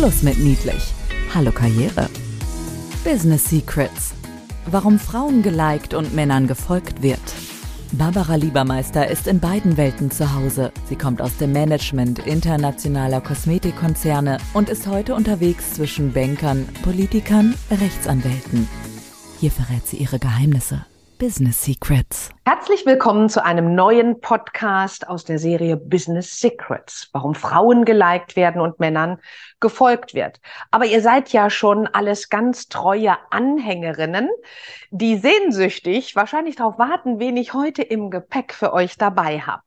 Schluss mit niedlich. Hallo Karriere. Business Secrets. Warum Frauen geliked und Männern gefolgt wird. Barbara Liebermeister ist in beiden Welten zu Hause. Sie kommt aus dem Management internationaler Kosmetikkonzerne und ist heute unterwegs zwischen Bankern, Politikern, Rechtsanwälten. Hier verrät sie ihre Geheimnisse. Business Secrets. Herzlich willkommen zu einem neuen Podcast aus der Serie Business Secrets, warum Frauen geliked werden und Männern gefolgt wird. Aber ihr seid ja schon alles ganz treue Anhängerinnen, die sehnsüchtig wahrscheinlich darauf warten, wen ich heute im Gepäck für euch dabei habe.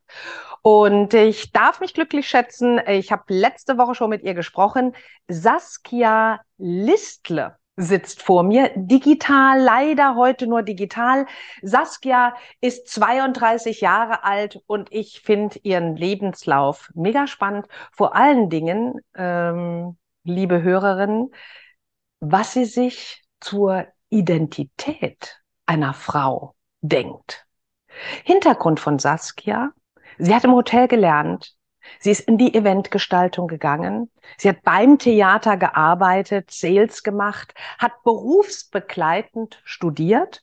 Und ich darf mich glücklich schätzen, ich habe letzte Woche schon mit ihr gesprochen, Saskia Listle sitzt vor mir. Digital, leider heute nur digital. Saskia ist 32 Jahre alt und ich finde ihren Lebenslauf mega spannend. Vor allen Dingen, ähm, liebe Hörerinnen, was sie sich zur Identität einer Frau denkt. Hintergrund von Saskia. Sie hat im Hotel gelernt, Sie ist in die Eventgestaltung gegangen. Sie hat beim Theater gearbeitet, Sales gemacht, hat berufsbegleitend studiert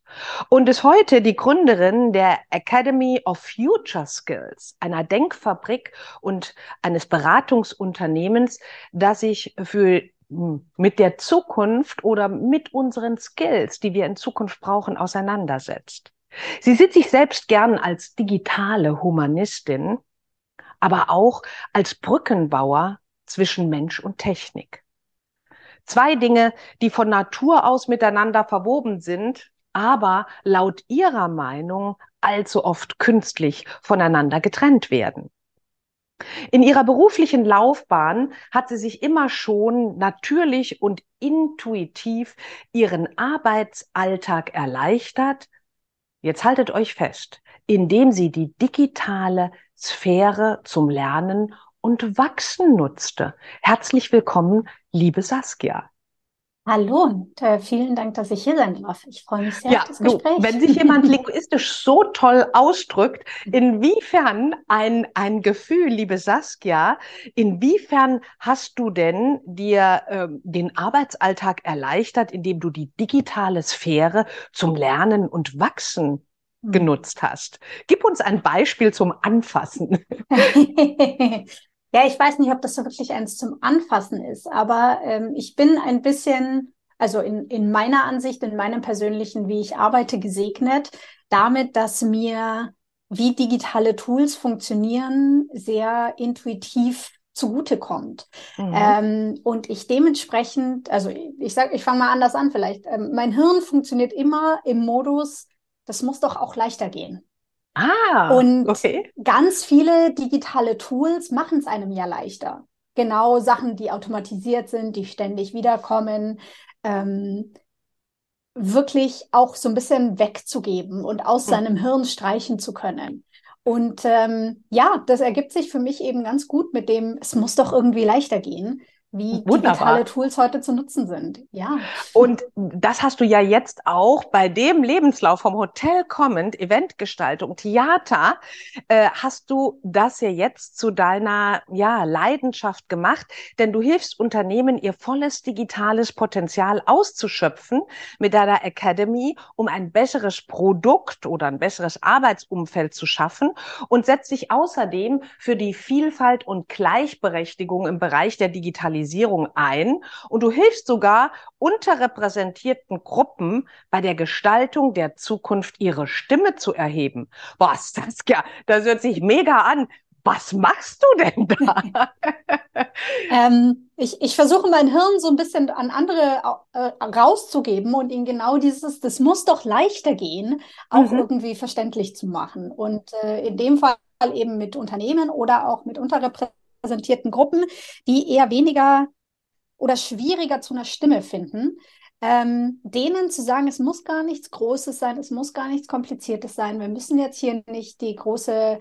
und ist heute die Gründerin der Academy of Future Skills, einer Denkfabrik und eines Beratungsunternehmens, das sich für hm, mit der Zukunft oder mit unseren Skills, die wir in Zukunft brauchen, auseinandersetzt. Sie sieht sich selbst gern als digitale Humanistin aber auch als Brückenbauer zwischen Mensch und Technik. Zwei Dinge, die von Natur aus miteinander verwoben sind, aber laut ihrer Meinung allzu oft künstlich voneinander getrennt werden. In ihrer beruflichen Laufbahn hat sie sich immer schon natürlich und intuitiv ihren Arbeitsalltag erleichtert. Jetzt haltet euch fest, indem sie die digitale Sphäre zum Lernen und Wachsen nutzte. Herzlich willkommen, liebe Saskia. Hallo und äh, vielen Dank, dass ich hier sein darf. Ich freue mich sehr ja, auf das Gespräch. Du, wenn sich jemand linguistisch so toll ausdrückt, inwiefern ein, ein Gefühl, liebe Saskia, inwiefern hast du denn dir äh, den Arbeitsalltag erleichtert, indem du die digitale Sphäre zum Lernen und Wachsen hm. genutzt hast. Gib uns ein Beispiel zum Anfassen. ja, ich weiß nicht, ob das so wirklich eins zum Anfassen ist, aber ähm, ich bin ein bisschen, also in, in meiner Ansicht, in meinem persönlichen, wie ich arbeite, gesegnet, damit, dass mir, wie digitale Tools funktionieren, sehr intuitiv zugutekommt. Mhm. Ähm, und ich dementsprechend, also ich sag, ich fange mal anders an vielleicht. Ähm, mein Hirn funktioniert immer im Modus, das muss doch auch leichter gehen. Ah, und okay. ganz viele digitale Tools machen es einem ja leichter. Genau Sachen, die automatisiert sind, die ständig wiederkommen, ähm, wirklich auch so ein bisschen wegzugeben und aus mhm. seinem Hirn streichen zu können. Und ähm, ja, das ergibt sich für mich eben ganz gut mit dem, es muss doch irgendwie leichter gehen wie Wunderbar. digitale Tools heute zu nutzen sind. Ja. Und das hast du ja jetzt auch bei dem Lebenslauf vom Hotel kommend, Eventgestaltung, Theater, äh, hast du das ja jetzt zu deiner ja, Leidenschaft gemacht, denn du hilfst Unternehmen, ihr volles digitales Potenzial auszuschöpfen mit deiner Academy, um ein besseres Produkt oder ein besseres Arbeitsumfeld zu schaffen und setzt dich außerdem für die Vielfalt und Gleichberechtigung im Bereich der Digitalisierung Digitalisierung ein und du hilfst sogar unterrepräsentierten Gruppen bei der Gestaltung der Zukunft ihre Stimme zu erheben. Boah, Saskia, das hört sich mega an. Was machst du denn da? ähm, ich, ich versuche mein Hirn so ein bisschen an andere äh, rauszugeben und ihnen genau dieses, das muss doch leichter gehen, auch mhm. irgendwie verständlich zu machen. Und äh, in dem Fall eben mit Unternehmen oder auch mit unterrepräsentierten repräsentierten Gruppen, die eher weniger oder schwieriger zu einer Stimme finden, ähm, denen zu sagen, es muss gar nichts Großes sein, es muss gar nichts Kompliziertes sein. Wir müssen jetzt hier nicht die große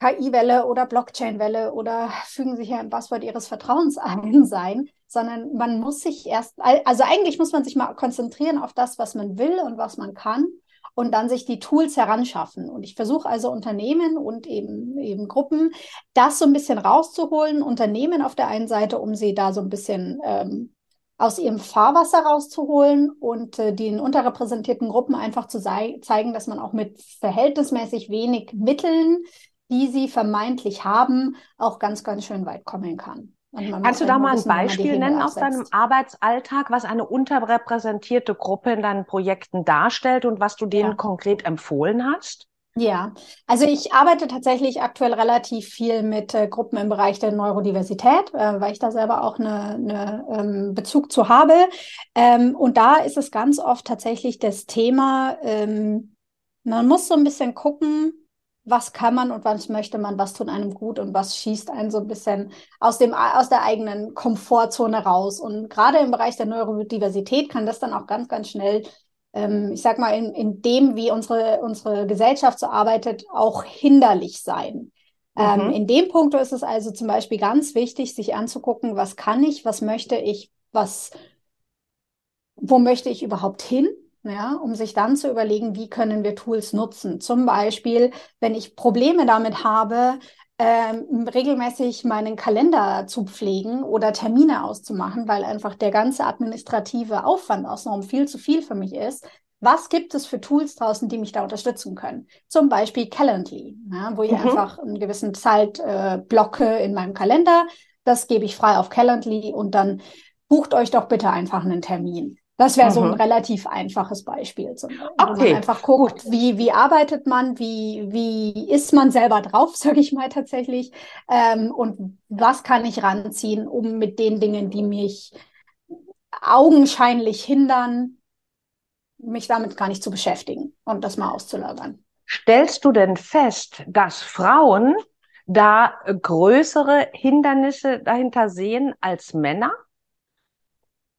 KI-Welle oder Blockchain-Welle oder fügen sich hier ein Passwort ihres Vertrauens ein sein, sondern man muss sich erst, also eigentlich muss man sich mal konzentrieren auf das, was man will und was man kann und dann sich die Tools heranschaffen. Und ich versuche also Unternehmen und eben, eben Gruppen, das so ein bisschen rauszuholen. Unternehmen auf der einen Seite, um sie da so ein bisschen ähm, aus ihrem Fahrwasser rauszuholen und äh, den unterrepräsentierten Gruppen einfach zu zeigen, dass man auch mit verhältnismäßig wenig Mitteln, die sie vermeintlich haben, auch ganz, ganz schön weit kommen kann. Kannst du da mal ein Beispiel nennen aus deinem Arbeitsalltag, was eine unterrepräsentierte Gruppe in deinen Projekten darstellt und was du denen ja. konkret empfohlen hast? Ja, also ich arbeite tatsächlich aktuell relativ viel mit äh, Gruppen im Bereich der Neurodiversität, äh, weil ich da selber auch einen eine, ähm, Bezug zu habe. Ähm, und da ist es ganz oft tatsächlich das Thema, ähm, man muss so ein bisschen gucken, was kann man und was möchte man, was tut einem gut und was schießt einen so ein bisschen aus dem aus der eigenen Komfortzone raus. Und gerade im Bereich der Neurodiversität kann das dann auch ganz, ganz schnell, ähm, ich sag mal, in, in dem, wie unsere, unsere Gesellschaft so arbeitet, auch hinderlich sein. Ähm, mhm. Ähm, in dem Punkt ist es also zum Beispiel ganz wichtig, sich anzugucken, was kann ich, was möchte ich, was, wo möchte ich überhaupt hin? Ja, um sich dann zu überlegen, wie können wir Tools nutzen. Zum Beispiel, wenn ich Probleme damit habe, ähm, regelmäßig meinen Kalender zu pflegen oder Termine auszumachen, weil einfach der ganze administrative Aufwand aus Norm viel zu viel für mich ist. Was gibt es für Tools draußen, die mich da unterstützen können? Zum Beispiel Calendly, ja, wo ich mhm. einfach einen gewissen Zeit äh, blocke in meinem Kalender. Das gebe ich frei auf Calendly und dann bucht euch doch bitte einfach einen Termin. Das wäre so ein mhm. relativ einfaches Beispiel. Zum. Okay. man einfach guckt, wie, wie arbeitet man, wie, wie ist man selber drauf, sage ich mal tatsächlich, ähm, und was kann ich ranziehen, um mit den Dingen, die mich augenscheinlich hindern, mich damit gar nicht zu beschäftigen und das mal auszulagern. Stellst du denn fest, dass Frauen da größere Hindernisse dahinter sehen als Männer?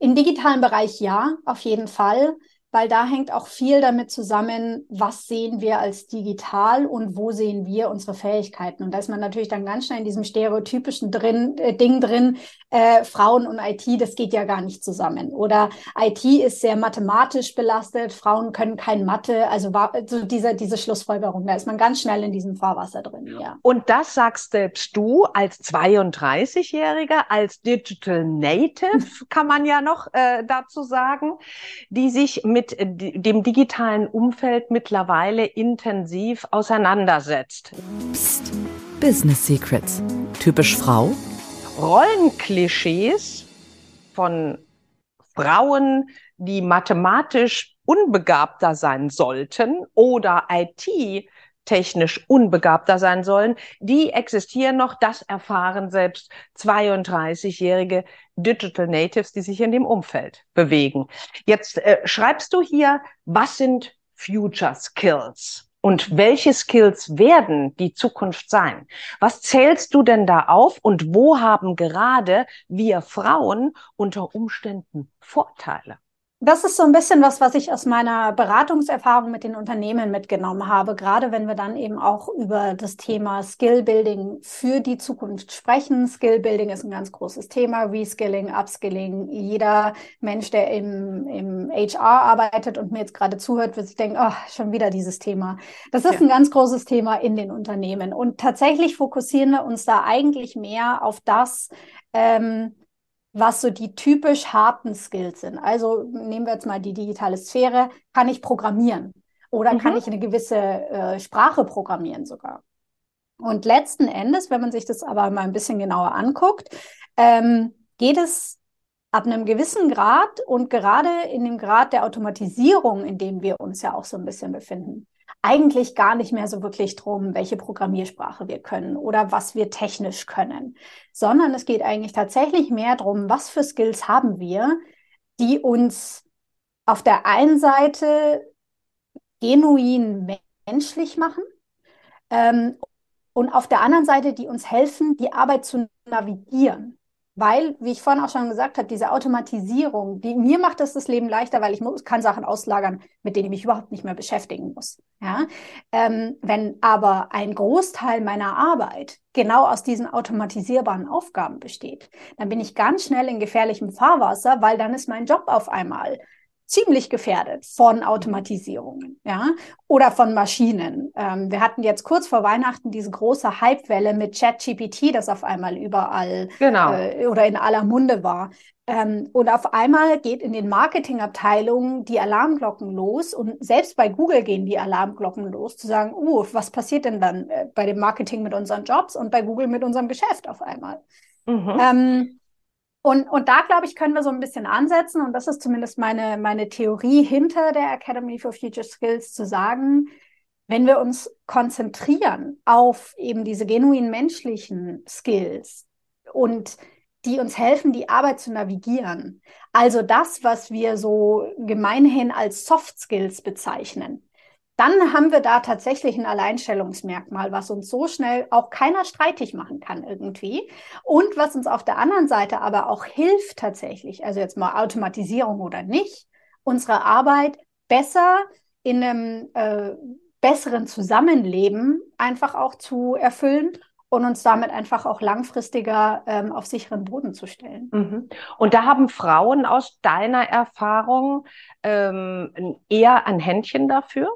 Im digitalen Bereich ja, auf jeden Fall weil da hängt auch viel damit zusammen, was sehen wir als digital und wo sehen wir unsere Fähigkeiten. Und da ist man natürlich dann ganz schnell in diesem stereotypischen drin, äh, Ding drin, äh, Frauen und IT, das geht ja gar nicht zusammen. Oder IT ist sehr mathematisch belastet, Frauen können kein Mathe, also war so diese, diese Schlussfolgerung, da ist man ganz schnell in diesem Fahrwasser drin, ja. Und das sagst selbst du als 32-Jähriger, als Digital Native, kann man ja noch äh, dazu sagen, die sich mit äh, dem digitalen Umfeld mittlerweile intensiv auseinandersetzt. Psst. Business Secrets. Typisch Frau? Rollenklischees von Frauen, die mathematisch unbegabter sein sollten oder IT technisch unbegabter sein sollen, die existieren noch. Das erfahren selbst 32-jährige Digital Natives, die sich in dem Umfeld bewegen. Jetzt äh, schreibst du hier, was sind Future Skills? Und welche Skills werden die Zukunft sein? Was zählst du denn da auf und wo haben gerade wir Frauen unter Umständen Vorteile? Das ist so ein bisschen was, was ich aus meiner Beratungserfahrung mit den Unternehmen mitgenommen habe, gerade wenn wir dann eben auch über das Thema Skillbuilding für die Zukunft sprechen. Skillbuilding ist ein ganz großes Thema, Reskilling, Upskilling. Jeder Mensch, der im, im HR arbeitet und mir jetzt gerade zuhört, wird sich denken, oh, schon wieder dieses Thema. Das ist ja. ein ganz großes Thema in den Unternehmen. Und tatsächlich fokussieren wir uns da eigentlich mehr auf das, ähm, was so die typisch harten Skills sind. Also nehmen wir jetzt mal die digitale Sphäre, kann ich programmieren oder mhm. kann ich eine gewisse äh, Sprache programmieren sogar. Und letzten Endes, wenn man sich das aber mal ein bisschen genauer anguckt, ähm, geht es ab einem gewissen Grad und gerade in dem Grad der Automatisierung, in dem wir uns ja auch so ein bisschen befinden, eigentlich gar nicht mehr so wirklich drum, welche Programmiersprache wir können oder was wir technisch können, sondern es geht eigentlich tatsächlich mehr drum, was für Skills haben wir, die uns auf der einen Seite genuin menschlich machen ähm, und auf der anderen Seite, die uns helfen, die Arbeit zu navigieren. Weil, wie ich vorhin auch schon gesagt habe, diese Automatisierung, die, mir macht das das Leben leichter, weil ich muss, kann Sachen auslagern, mit denen ich mich überhaupt nicht mehr beschäftigen muss. Ja? Ähm, wenn aber ein Großteil meiner Arbeit genau aus diesen automatisierbaren Aufgaben besteht, dann bin ich ganz schnell in gefährlichem Fahrwasser, weil dann ist mein Job auf einmal ziemlich gefährdet von Automatisierungen, ja, oder von Maschinen. Ähm, wir hatten jetzt kurz vor Weihnachten diese große Hypewelle mit ChatGPT, das auf einmal überall genau. äh, oder in aller Munde war. Ähm, und auf einmal geht in den Marketingabteilungen die Alarmglocken los und selbst bei Google gehen die Alarmglocken los, zu sagen, uh, was passiert denn dann äh, bei dem Marketing mit unseren Jobs und bei Google mit unserem Geschäft auf einmal? Mhm. Ähm, und, und da, glaube ich, können wir so ein bisschen ansetzen, und das ist zumindest meine, meine Theorie hinter der Academy for Future Skills, zu sagen, wenn wir uns konzentrieren auf eben diese genuin menschlichen Skills und die uns helfen, die Arbeit zu navigieren. Also das, was wir so gemeinhin als Soft Skills bezeichnen. Dann haben wir da tatsächlich ein Alleinstellungsmerkmal, was uns so schnell auch keiner streitig machen kann irgendwie. Und was uns auf der anderen Seite aber auch hilft tatsächlich, also jetzt mal Automatisierung oder nicht, unsere Arbeit besser in einem äh, besseren Zusammenleben einfach auch zu erfüllen und uns damit einfach auch langfristiger ähm, auf sicheren Boden zu stellen. Mhm. Und da haben Frauen aus deiner Erfahrung ähm, eher ein Händchen dafür?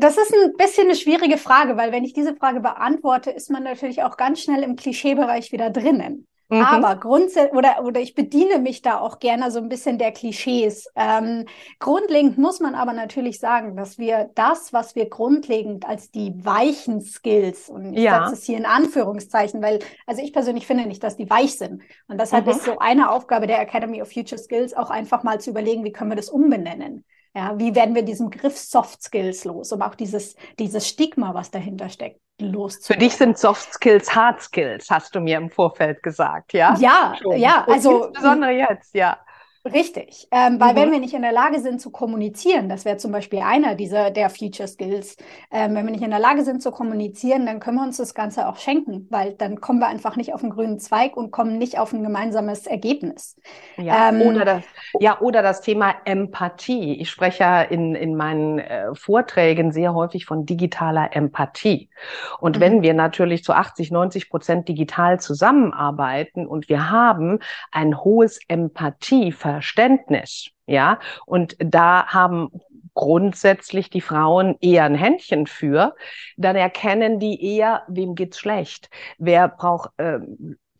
Das ist ein bisschen eine schwierige Frage, weil wenn ich diese Frage beantworte, ist man natürlich auch ganz schnell im Klischeebereich wieder drinnen. Mhm. Aber grundsätzlich, oder, oder ich bediene mich da auch gerne so ein bisschen der Klischees. Ähm, grundlegend muss man aber natürlich sagen, dass wir das, was wir grundlegend als die weichen Skills, und ich ja. setze es hier in Anführungszeichen, weil, also ich persönlich finde nicht, dass die weich sind. Und deshalb mhm. ist so eine Aufgabe der Academy of Future Skills auch einfach mal zu überlegen, wie können wir das umbenennen. Ja, wie werden wir diesen Griff Soft Skills los, um auch dieses, dieses Stigma, was dahinter steckt, loszuwerden? Für dich sind Soft Skills Hard Skills, hast du mir im Vorfeld gesagt, ja? Ja, Schon. ja, also. Insbesondere jetzt, ja. Richtig, ähm, weil mhm. wenn wir nicht in der Lage sind zu kommunizieren, das wäre zum Beispiel einer dieser der Future Skills, ähm, wenn wir nicht in der Lage sind zu kommunizieren, dann können wir uns das Ganze auch schenken, weil dann kommen wir einfach nicht auf einen grünen Zweig und kommen nicht auf ein gemeinsames Ergebnis. Ja, ähm, oder, das, ja oder das Thema Empathie. Ich spreche ja in, in meinen äh, Vorträgen sehr häufig von digitaler Empathie. Und mhm. wenn wir natürlich zu 80, 90 Prozent digital zusammenarbeiten und wir haben ein hohes Empathie, Verständnis. Ja, und da haben grundsätzlich die Frauen eher ein Händchen für, dann erkennen die eher, wem geht's schlecht. Wer braucht äh,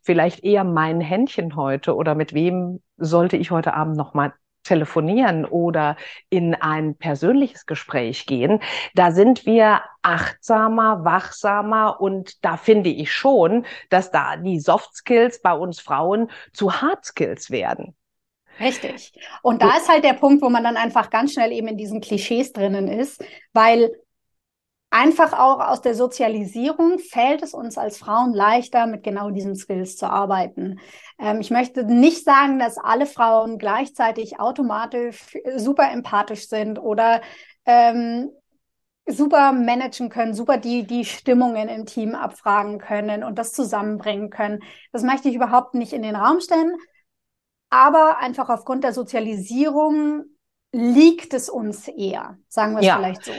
vielleicht eher mein Händchen heute oder mit wem sollte ich heute Abend noch mal telefonieren oder in ein persönliches Gespräch gehen, da sind wir achtsamer, wachsamer und da finde ich schon, dass da die Soft Skills bei uns Frauen zu Hard Skills werden. Richtig. Und da ist halt der Punkt, wo man dann einfach ganz schnell eben in diesen Klischees drinnen ist, weil einfach auch aus der Sozialisierung fällt es uns als Frauen leichter, mit genau diesen Skills zu arbeiten. Ähm, ich möchte nicht sagen, dass alle Frauen gleichzeitig automatisch super empathisch sind oder ähm, super managen können, super die, die Stimmungen im Team abfragen können und das zusammenbringen können. Das möchte ich überhaupt nicht in den Raum stellen. Aber einfach aufgrund der Sozialisierung liegt es uns eher, sagen wir es ja. vielleicht so.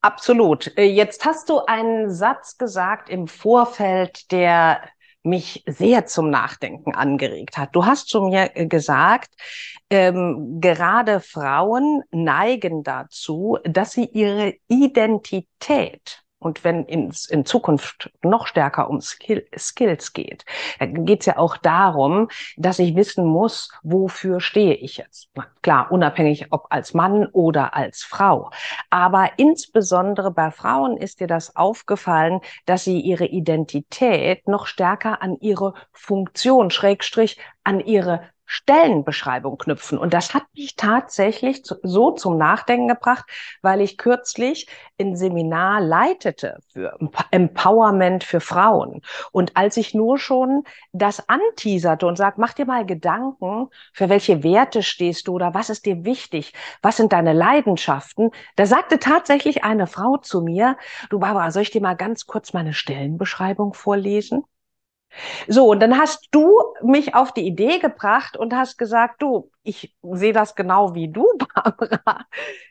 Absolut. Äh, jetzt hast du einen Satz gesagt im Vorfeld, der mich sehr zum Nachdenken angeregt hat. Du hast zu mir äh, gesagt, ähm, gerade Frauen neigen dazu, dass sie ihre Identität und wenn es in Zukunft noch stärker um Skill, Skills geht, dann geht es ja auch darum, dass ich wissen muss, wofür stehe ich jetzt. Na, klar, unabhängig ob als Mann oder als Frau. Aber insbesondere bei Frauen ist dir das aufgefallen, dass sie ihre Identität noch stärker an ihre Funktion, Schrägstrich, an ihre Stellenbeschreibung knüpfen. Und das hat mich tatsächlich so zum Nachdenken gebracht, weil ich kürzlich ein Seminar leitete für Empowerment für Frauen. Und als ich nur schon das anteaserte und sag, mach dir mal Gedanken, für welche Werte stehst du oder was ist dir wichtig? Was sind deine Leidenschaften? Da sagte tatsächlich eine Frau zu mir, du Barbara, soll ich dir mal ganz kurz meine Stellenbeschreibung vorlesen? So, und dann hast du mich auf die Idee gebracht und hast gesagt, du, ich sehe das genau wie du, Barbara.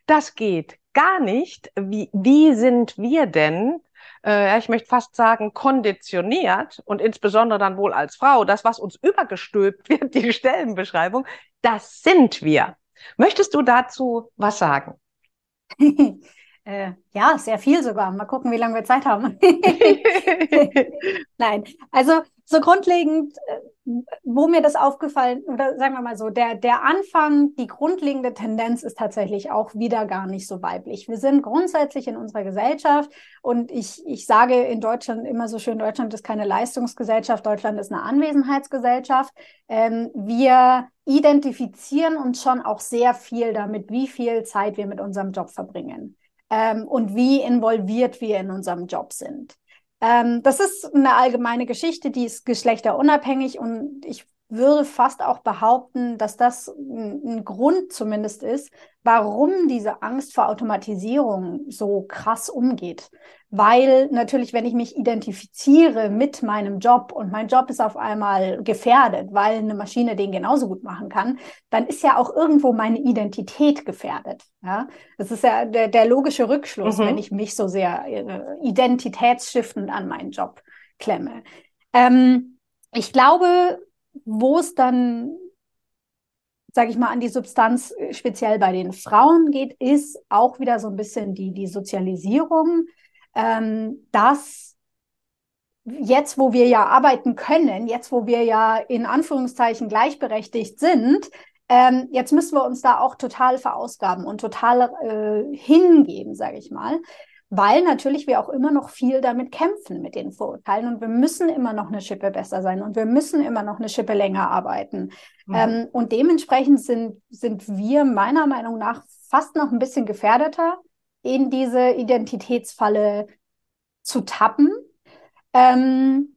Das geht gar nicht. Wie, wie sind wir denn, äh, ich möchte fast sagen, konditioniert und insbesondere dann wohl als Frau, das, was uns übergestülpt wird, die Stellenbeschreibung, das sind wir. Möchtest du dazu was sagen? äh, ja, sehr viel sogar. Mal gucken, wie lange wir Zeit haben. Nein, also so grundlegend, äh, wo mir das aufgefallen, oder sagen wir mal so, der, der Anfang, die grundlegende Tendenz ist tatsächlich auch wieder gar nicht so weiblich. Wir sind grundsätzlich in unserer Gesellschaft und ich, ich sage in Deutschland immer so schön, Deutschland ist keine Leistungsgesellschaft, Deutschland ist eine Anwesenheitsgesellschaft. Ähm, wir identifizieren uns schon auch sehr viel damit, wie viel Zeit wir mit unserem Job verbringen ähm, und wie involviert wir in unserem Job sind. Ähm, das ist eine allgemeine Geschichte, die ist geschlechterunabhängig und ich würde fast auch behaupten, dass das ein, Grund zumindest ist, warum diese Angst vor Automatisierung so krass umgeht. Weil natürlich, wenn ich mich identifiziere mit meinem Job und mein Job ist auf einmal gefährdet, weil eine Maschine den genauso gut machen kann, dann ist ja auch irgendwo meine Identität gefährdet. Ja, das ist ja der, der logische Rückschluss, mhm. wenn ich mich so sehr äh, identitätsstiftend an meinen Job klemme. Ähm, ich glaube, wo es dann sage ich mal, an die Substanz äh, speziell bei den Frauen geht, ist auch wieder so ein bisschen die, die Sozialisierung, ähm, dass jetzt, wo wir ja arbeiten können, jetzt, wo wir ja in Anführungszeichen gleichberechtigt sind, ähm, jetzt müssen wir uns da auch total verausgaben und total äh, hingeben, sage ich mal weil natürlich wir auch immer noch viel damit kämpfen mit den Vorurteilen und wir müssen immer noch eine Schippe besser sein und wir müssen immer noch eine Schippe länger arbeiten. Mhm. Ähm, und dementsprechend sind, sind wir meiner Meinung nach fast noch ein bisschen gefährdeter, in diese Identitätsfalle zu tappen. Ähm,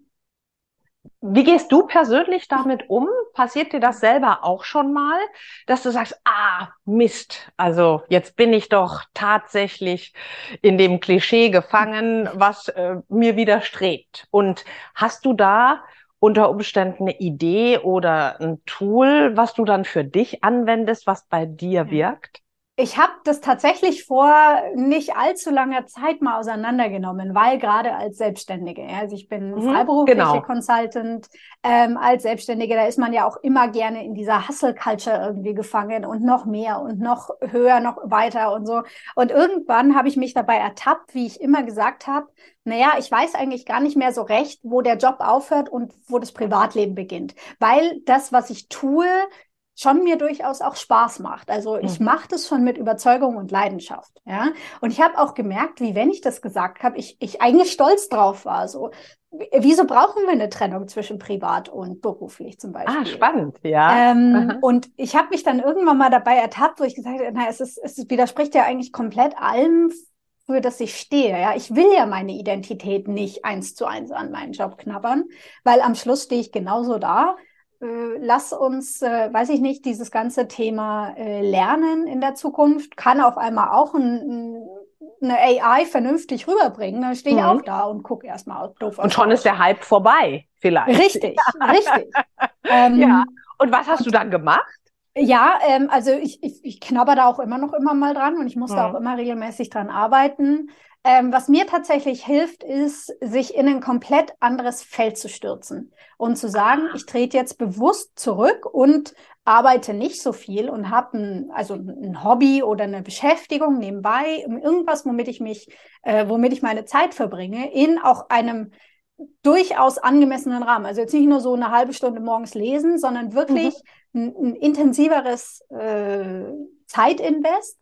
wie gehst du persönlich damit um? Passiert dir das selber auch schon mal, dass du sagst, ah, Mist, also jetzt bin ich doch tatsächlich in dem Klischee gefangen, was äh, mir widerstrebt. Und hast du da unter Umständen eine Idee oder ein Tool, was du dann für dich anwendest, was bei dir wirkt? Ich habe das tatsächlich vor nicht allzu langer Zeit mal auseinandergenommen, weil gerade als Selbstständige, also ich bin mhm, freiberufliche genau. Consultant, ähm, als Selbstständige, da ist man ja auch immer gerne in dieser Hustle-Culture irgendwie gefangen und noch mehr und noch höher, noch weiter und so. Und irgendwann habe ich mich dabei ertappt, wie ich immer gesagt habe, naja, ich weiß eigentlich gar nicht mehr so recht, wo der Job aufhört und wo das Privatleben beginnt. Weil das, was ich tue, schon mir durchaus auch Spaß macht. Also ich mhm. mache das schon mit Überzeugung und Leidenschaft. Ja, und ich habe auch gemerkt, wie wenn ich das gesagt habe, ich, ich eigentlich stolz drauf war. So, wieso brauchen wir eine Trennung zwischen privat und beruflich zum Beispiel? Ah, spannend, ja. Ähm, und ich habe mich dann irgendwann mal dabei ertappt, wo ich gesagt habe, na, es, ist, es widerspricht ja eigentlich komplett allem, für das ich stehe. Ja, ich will ja meine Identität nicht eins zu eins an meinen Job knabbern, weil am Schluss stehe ich genauso da lass uns, äh, weiß ich nicht, dieses ganze Thema äh, Lernen in der Zukunft kann auf einmal auch ein, ein, eine AI vernünftig rüberbringen. Dann stehe ich mhm. auch da und gucke erstmal doof Und schon ist der Hype vorbei, vielleicht. Richtig, richtig. ähm, ja. Und was hast du dann gemacht? Ja, ähm, also ich, ich, ich knabber da auch immer noch immer mal dran und ich muss mhm. da auch immer regelmäßig dran arbeiten. Ähm, was mir tatsächlich hilft, ist, sich in ein komplett anderes Feld zu stürzen und zu sagen, ich trete jetzt bewusst zurück und arbeite nicht so viel und habe ein, also ein Hobby oder eine Beschäftigung nebenbei, irgendwas, womit ich mich, äh, womit ich meine Zeit verbringe, in auch einem durchaus angemessenen Rahmen. Also jetzt nicht nur so eine halbe Stunde morgens lesen, sondern wirklich mhm. ein, ein, intensiveres äh, Zeitinvest,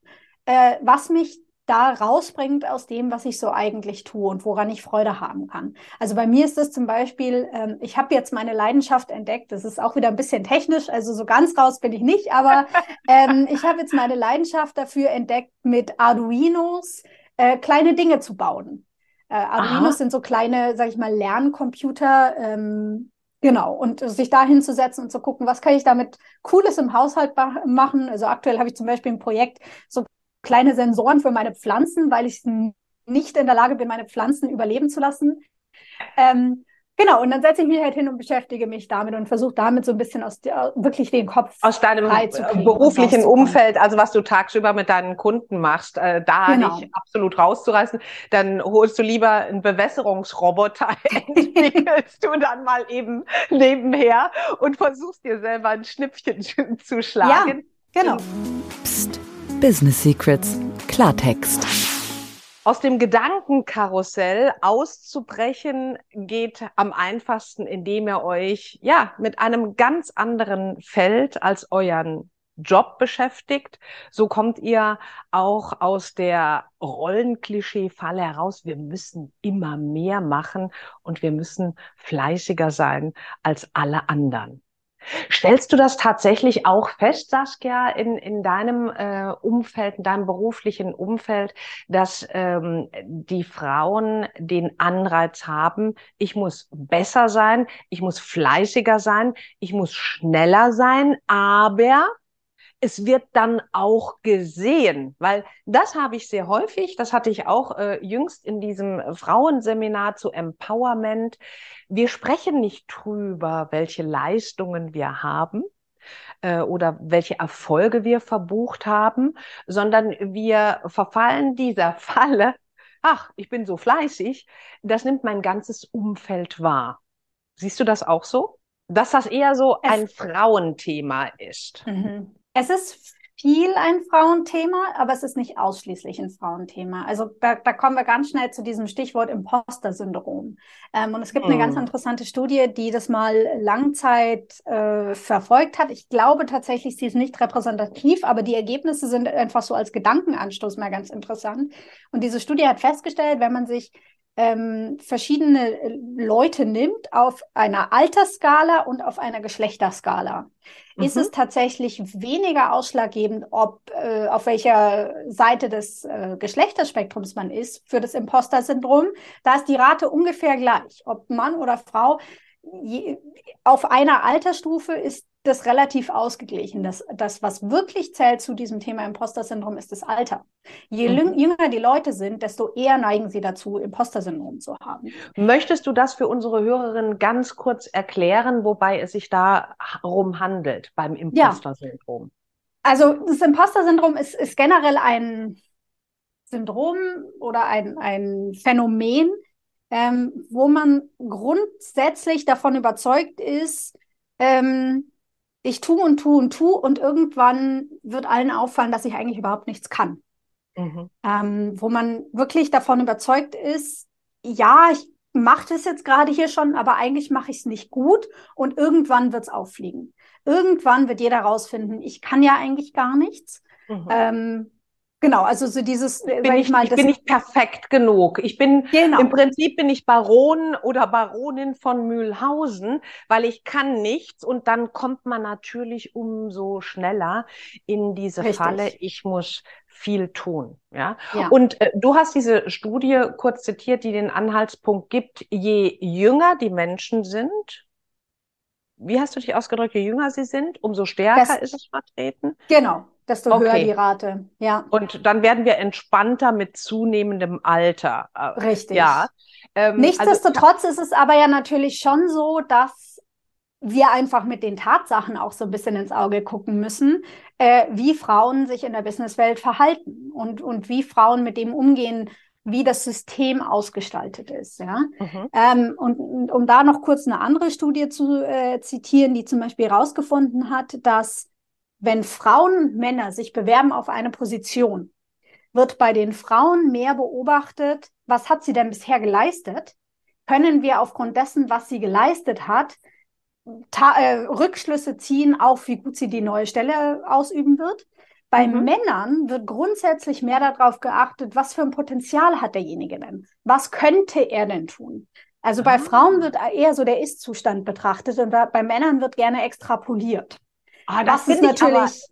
äh, was mich da rausbringt aus dem, was ich so eigentlich tue und woran ich Freude haben kann. Also bei mir ist es zum Beispiel, ähm, ich habe jetzt meine Leidenschaft entdeckt. Das ist auch wieder ein bisschen technisch, also so ganz raus bin ich nicht, aber ähm, ich habe jetzt meine Leidenschaft dafür entdeckt, mit Arduinos äh, kleine Dinge zu bauen. Äh, Arduinos Aha. sind so kleine, sag ich mal, Lerncomputer. Ähm, Genau, und sich da hinzusetzen und zu gucken, was kann ich damit Cooles im Haushalt machen. Also aktuell habe ich zum Beispiel ein Projekt, so kleine Sensoren für meine Pflanzen, weil ich nicht in der Lage bin, meine Pflanzen überleben zu lassen. Ähm, genau, und dann setze ich mich halt hin und beschäftige mich damit und versuche damit so ein bisschen aus der, wirklich den Kopf aus deinem beruflichen Umfeld, also was du tagsüber mit deinen Kunden machst, äh, da genau. dich absolut rauszureißen. Dann holst du lieber einen Bewässerungsroboter, entwickelst du dann mal eben nebenher und versuchst dir selber ein Schnippchen zu schlagen. Ja Genau. Psst. Business Secrets. Klartext. Aus dem Gedankenkarussell auszubrechen geht am einfachsten, indem ihr euch ja mit einem ganz anderen Feld als euren Job beschäftigt. So kommt ihr auch aus der Rollenklischee-Falle heraus. Wir müssen immer mehr machen und wir müssen fleißiger sein als alle anderen. Stellst du das tatsächlich auch fest, Saskia, in, in deinem äh, Umfeld, in deinem beruflichen Umfeld, dass ähm, die Frauen den Anreiz haben, ich muss besser sein, ich muss fleißiger sein, ich muss schneller sein, aber es wird dann auch gesehen, weil das habe ich sehr häufig, das hatte ich auch äh, jüngst in diesem Frauenseminar zu Empowerment. Wir sprechen nicht drüber, welche Leistungen wir haben, äh, oder welche Erfolge wir verbucht haben, sondern wir verfallen dieser Falle, ach, ich bin so fleißig, das nimmt mein ganzes Umfeld wahr. Siehst du das auch so? Dass das eher so ein Frauenthema ist. Mhm. Es ist viel ein Frauenthema, aber es ist nicht ausschließlich ein Frauenthema. Also da, da kommen wir ganz schnell zu diesem Stichwort Imposter-Syndrom. Ähm, und es gibt hm. eine ganz hm. interessante Studie, die das mal Langzeit äh, verfolgt hat. Ich glaube tatsächlich, sie ist nicht repräsentativ, aber die Ergebnisse sind einfach so als Gedankenanstoß mal ganz interessant. Und diese Studie hat festgestellt, wenn man sich ähm, verschiedene äh, Leute nimmt auf einer Altersskala und auf einer Geschlechterskala, mhm. ist es tatsächlich weniger ausschlaggebend, ob äh, auf welcher Seite des äh, Geschlechterspektrums man ist für das Imposter-Syndrom. Da ist die Rate ungefähr gleich, ob Mann oder Frau. Je, auf einer Altersstufe ist das relativ ausgeglichen. Das, das, was wirklich zählt zu diesem Thema Imposter-Syndrom, ist das Alter. Je mhm. jünger die Leute sind, desto eher neigen sie dazu, Imposter-Syndrom zu haben. Möchtest du das für unsere Hörerinnen ganz kurz erklären, wobei es sich darum handelt beim Imposter-Syndrom? Ja. Also das Imposter-Syndrom ist, ist generell ein Syndrom oder ein, ein Phänomen, ähm, wo man grundsätzlich davon überzeugt ist, ähm, ich tue und tue und tue und irgendwann wird allen auffallen, dass ich eigentlich überhaupt nichts kann. Mhm. Ähm, wo man wirklich davon überzeugt ist, ja, ich mache das jetzt gerade hier schon, aber eigentlich mache ich es nicht gut und irgendwann wird es auffliegen. Irgendwann wird jeder rausfinden, ich kann ja eigentlich gar nichts. Mhm. Ähm, Genau, also so dieses, bin ich, ich, mal, ich bin nicht perfekt genug. Ich bin genau. im Prinzip bin ich Baron oder Baronin von Mühlhausen, weil ich kann nichts und dann kommt man natürlich umso schneller in diese Richtig. Falle. Ich muss viel tun. Ja. ja. Und äh, du hast diese Studie kurz zitiert, die den Anhaltspunkt gibt, je jünger die Menschen sind, wie hast du dich ausgedrückt, je jünger sie sind, umso stärker das, ist es vertreten? Genau, desto okay. höher die Rate. Ja. Und dann werden wir entspannter mit zunehmendem Alter. Äh, Richtig. Ja. Ähm, also Nichtsdestotrotz also, ist es aber ja natürlich schon so, dass wir einfach mit den Tatsachen auch so ein bisschen ins Auge gucken müssen, äh, wie Frauen sich in der Businesswelt verhalten und, und wie Frauen mit dem umgehen, wie das System ausgestaltet ist. Ja? Mhm. Ähm, und, und, um da noch kurz eine andere Studie zu äh, zitieren, die zum Beispiel herausgefunden hat, dass wenn Frauen und Männer sich bewerben auf eine Position, wird bei den Frauen mehr beobachtet, was hat sie denn bisher geleistet? Können wir aufgrund dessen, was sie geleistet hat, äh, Rückschlüsse ziehen auf, wie gut sie die neue Stelle ausüben wird? Bei mhm. Männern wird grundsätzlich mehr darauf geachtet, was für ein Potenzial hat derjenige denn? Was könnte er denn tun? Also bei ah. Frauen wird eher so der Ist-Zustand betrachtet und bei Männern wird gerne extrapoliert. Ah, das, das ist natürlich.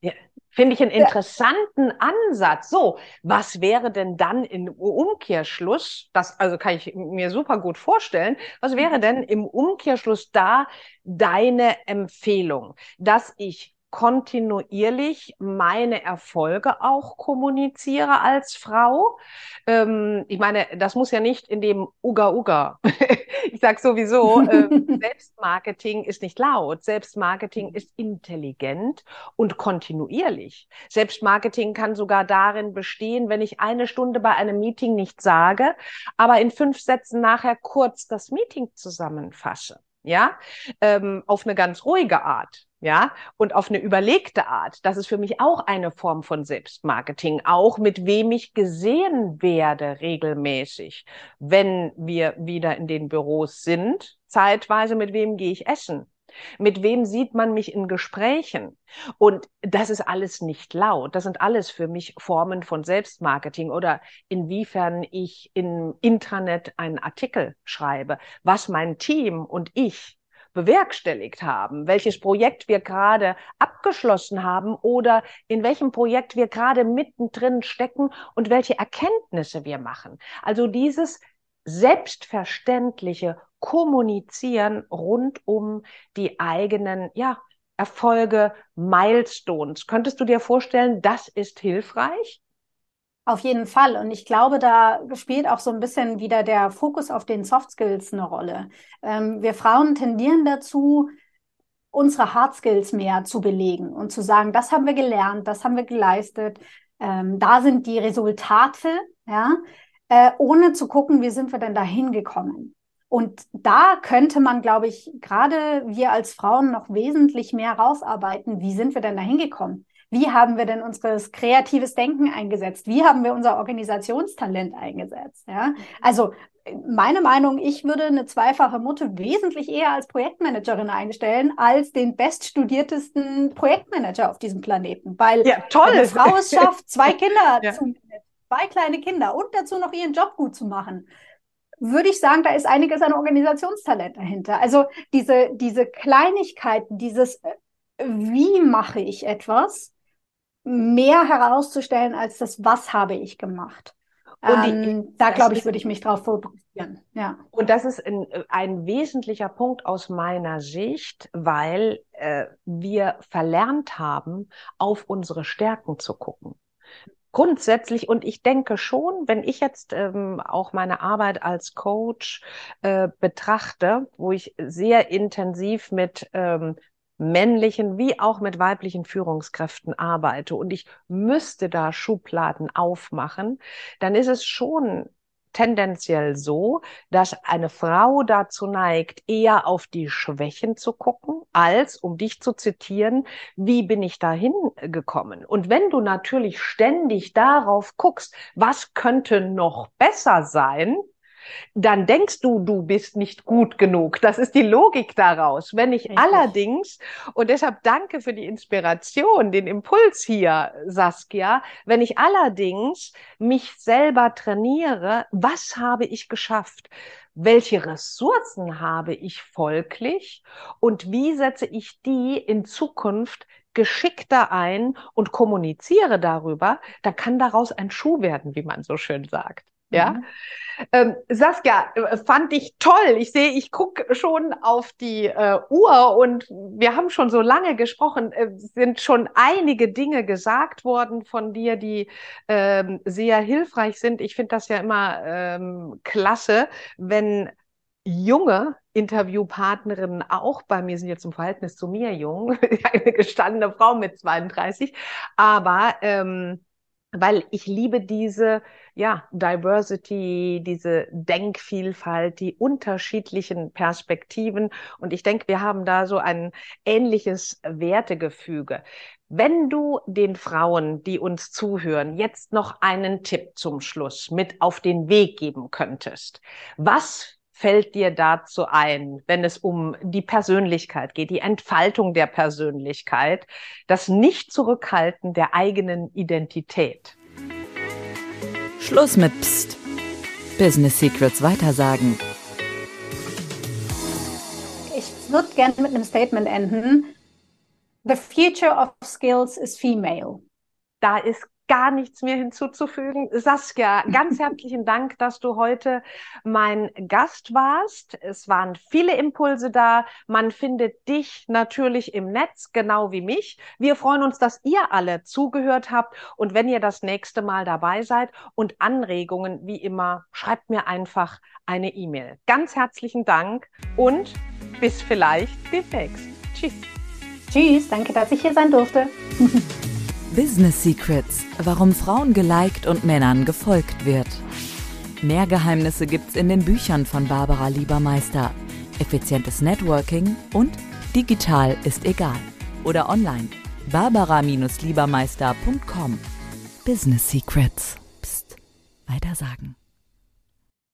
Ja, Finde ich einen interessanten ja. Ansatz. So, was wäre denn dann im Umkehrschluss, das also kann ich mir super gut vorstellen, was wäre denn im Umkehrschluss da deine Empfehlung, dass ich kontinuierlich meine Erfolge auch kommuniziere als Frau. Ähm, ich meine, das muss ja nicht in dem Uga Uga. ich sag sowieso, äh, Selbstmarketing ist nicht laut. Selbstmarketing ist intelligent und kontinuierlich. Selbstmarketing kann sogar darin bestehen, wenn ich eine Stunde bei einem Meeting nicht sage, aber in fünf Sätzen nachher kurz das Meeting zusammenfasse. Ja, ähm, auf eine ganz ruhige Art, ja, und auf eine überlegte Art. Das ist für mich auch eine Form von Selbstmarketing, auch mit wem ich gesehen werde regelmäßig, wenn wir wieder in den Büros sind. Zeitweise mit wem gehe ich essen? Mit wem sieht man mich in Gesprächen? Und das ist alles nicht laut. Das sind alles für mich Formen von Selbstmarketing oder inwiefern ich im Intranet einen Artikel schreibe, was mein Team und ich bewerkstelligt haben, welches Projekt wir gerade abgeschlossen haben oder in welchem Projekt wir gerade mittendrin stecken und welche Erkenntnisse wir machen. Also dieses selbstverständliche Kommunizieren rund um die eigenen, ja, Erfolge, Milestones. Könntest du dir vorstellen, das ist hilfreich? Auf jeden Fall. Und ich glaube, da spielt auch so ein bisschen wieder der Fokus auf den Soft Skills eine Rolle. Ähm, wir Frauen tendieren dazu, unsere Hard Skills mehr zu belegen und zu sagen, das haben wir gelernt, das haben wir geleistet, ähm, da sind die Resultate, ja, äh, ohne zu gucken, wie sind wir denn da hingekommen. Und da könnte man, glaube ich, gerade wir als Frauen noch wesentlich mehr rausarbeiten. Wie sind wir denn da hingekommen? Wie haben wir denn unser kreatives Denken eingesetzt? Wie haben wir unser Organisationstalent eingesetzt? Ja, also meine Meinung, ich würde eine zweifache Mutter wesentlich eher als Projektmanagerin einstellen, als den beststudiertesten Projektmanager auf diesem Planeten. Weil ja, toll. eine Frau es schafft, zwei Kinder ja. zu, zwei kleine Kinder und dazu noch ihren Job gut zu machen, würde ich sagen, da ist einiges an Organisationstalent dahinter. Also diese, diese Kleinigkeiten, dieses, äh, wie mache ich etwas, mehr herauszustellen als das, was habe ich gemacht. Und die, ähm, da glaube ich, würde ich mich drauf fokussieren. Ja. Und das ist ein, ein wesentlicher Punkt aus meiner Sicht, weil äh, wir verlernt haben, auf unsere Stärken zu gucken. Grundsätzlich, und ich denke schon, wenn ich jetzt ähm, auch meine Arbeit als Coach äh, betrachte, wo ich sehr intensiv mit ähm, männlichen wie auch mit weiblichen Führungskräften arbeite und ich müsste da Schubladen aufmachen, dann ist es schon tendenziell so, dass eine Frau dazu neigt, eher auf die Schwächen zu gucken, als, um dich zu zitieren, wie bin ich dahin gekommen? Und wenn du natürlich ständig darauf guckst, was könnte noch besser sein, dann denkst du, du bist nicht gut genug. Das ist die Logik daraus. Wenn ich Richtig. allerdings, und deshalb danke für die Inspiration, den Impuls hier, Saskia, wenn ich allerdings mich selber trainiere, was habe ich geschafft? Welche Ressourcen habe ich folglich und wie setze ich die in Zukunft geschickter ein und kommuniziere darüber, da kann daraus ein Schuh werden, wie man so schön sagt. Ja. Mhm. Ähm, Saskia, äh, fand ich toll. Ich sehe, ich gucke schon auf die äh, Uhr und wir haben schon so lange gesprochen. Äh, sind schon einige Dinge gesagt worden von dir, die ähm, sehr hilfreich sind. Ich finde das ja immer ähm, klasse, wenn junge Interviewpartnerinnen auch bei mir sind jetzt im Verhältnis zu mir jung, eine gestandene Frau mit 32, aber ähm, weil ich liebe diese ja, Diversity, diese Denkvielfalt, die unterschiedlichen Perspektiven. Und ich denke, wir haben da so ein ähnliches Wertegefüge. Wenn du den Frauen, die uns zuhören, jetzt noch einen Tipp zum Schluss mit auf den Weg geben könntest, was fällt dir dazu ein, wenn es um die Persönlichkeit geht, die Entfaltung der Persönlichkeit, das Nicht-Zurückhalten der eigenen Identität? Schluss mit Psst. Business Secrets weitersagen. Ich würde gerne mit einem Statement enden. The future of skills is female. Da ist gar nichts mehr hinzuzufügen. Saskia, ganz herzlichen Dank, dass du heute mein Gast warst. Es waren viele Impulse da. Man findet dich natürlich im Netz, genau wie mich. Wir freuen uns, dass ihr alle zugehört habt. Und wenn ihr das nächste Mal dabei seid und Anregungen, wie immer, schreibt mir einfach eine E-Mail. Ganz herzlichen Dank und bis vielleicht demnächst. Tschüss. Tschüss, danke, dass ich hier sein durfte. Business Secrets, warum Frauen geliked und Männern gefolgt wird. Mehr Geheimnisse gibt's in den Büchern von Barbara Liebermeister. Effizientes Networking und digital ist egal. Oder online. Barbara-Liebermeister.com. Business Secrets. Psst. Weitersagen.